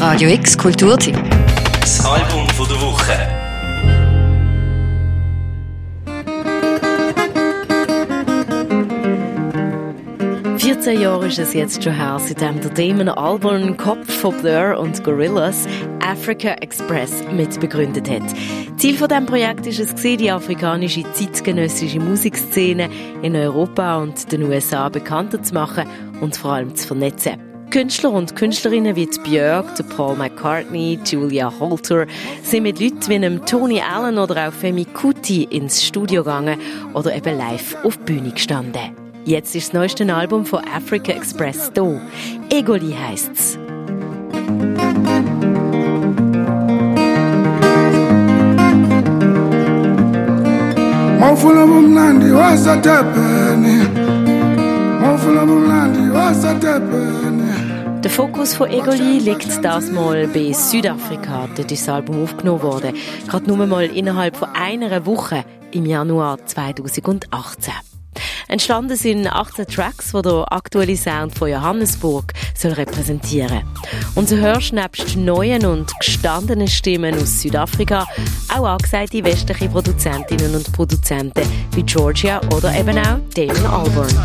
Radio X Kulturtipp. Das Album von der Woche. Jahre ist es jetzt schon her, seitdem der Damon Albarn Kopf von Blur und Gorillaz Africa Express mitbegründet hat. Ziel von diesem Projekt ist es, die afrikanische zeitgenössische Musikszene in Europa und den USA bekannter zu machen und vor allem zu vernetzen. Künstler und Künstlerinnen wie Björk, Paul McCartney, Julia Holter sind mit Leuten wie einem Tony Allen oder auch Femi Kuti ins Studio gegangen oder eben live auf die Bühne gestanden. Jetzt ist das neueste Album von Africa Express da. Egoli heisst's. Mawufuna bumnandi wasatepeni Mawufuna bumnandi wasatepeni der Fokus von Egoli liegt das mal bei Südafrika. Dort ist das Album aufgenommen worden. Gerade nur mal innerhalb von einer Woche im Januar 2018. Entstanden sind 18 Tracks, die der aktuelle Sound von Johannesburg soll repräsentieren Und so hörst nebst neuen und gestandenen Stimmen aus Südafrika auch angesagte westliche Produzentinnen und Produzenten wie Georgia oder eben auch Damon Albarn.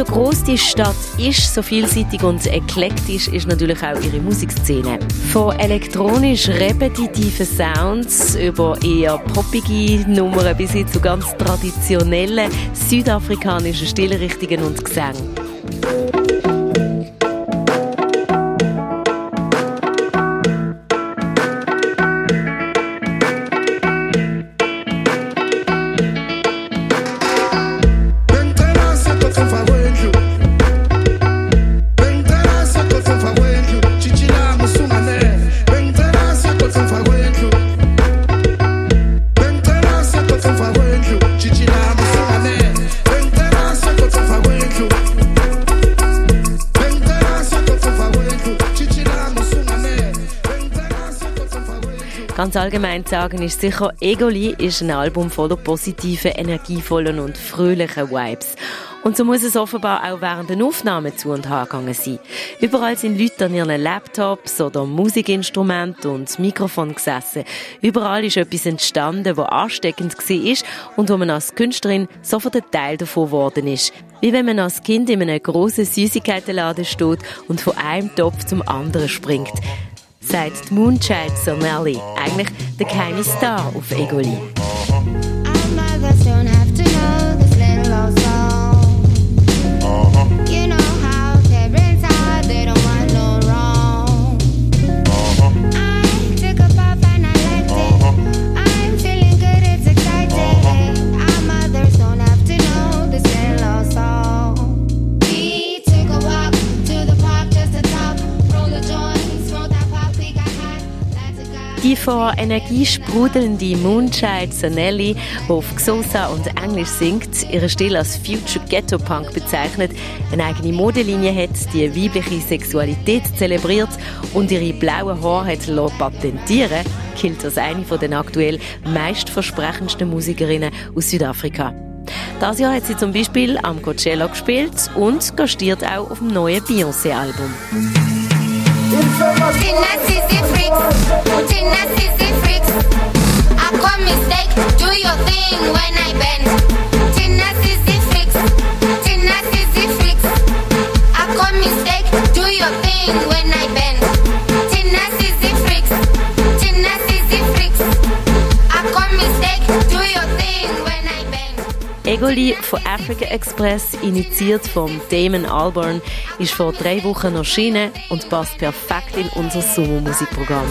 So groß die Stadt ist, so vielseitig und eklektisch ist natürlich auch ihre Musikszene. Von elektronisch repetitiven Sounds über eher poppige Nummern bis hin zu ganz traditionellen südafrikanischen Stilrichtungen und Gesängen. Ganz allgemein zu sagen ist sicher, Egoli ist ein Album voller positiven, energievollen und fröhlichen Vibes. Und so muss es offenbar auch während den Aufnahmen zu und hergegangen sein. Überall sind Leute an ihren Laptops oder Musikinstrumenten und Mikrofon gesessen. Überall ist etwas entstanden, was ansteckend war und wo man als Künstlerin sofort ein Teil davon geworden ist. Wie wenn man als Kind in einem grossen Süßigkeitenladen steht und von einem Topf zum anderen springt sagt Moonchild Sonelli, eigentlich der geheime Star auf Egoli. Vor Energie sprudelnde Moonchild Sanelli, die auf Xosa und Englisch singt, ihre Stil als Future Ghetto Punk bezeichnet, eine eigene Modelinie hat, die weibliche Sexualität zelebriert und ihre blauen Haare hat patentieren gilt als eine den aktuell meistversprechendsten Musikerinnen aus Südafrika. Das Jahr hat sie zum Beispiel am Coachella gespielt und gastiert auch auf dem neuen Beyoncé-Album. Putina sissy freaks, Putina freaks. I call mistake, do your thing when Egoli von Africa Express, initiiert von Damon Albarn, ist vor drei Wochen erschienen und passt perfekt in unser Sommermusikprogramm.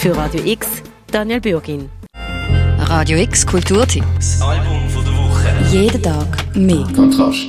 Für Radio X, Daniel Bürgin. Radio X Kulturtipps. Album von der Woche. Jeden Tag mehr. Kontrast.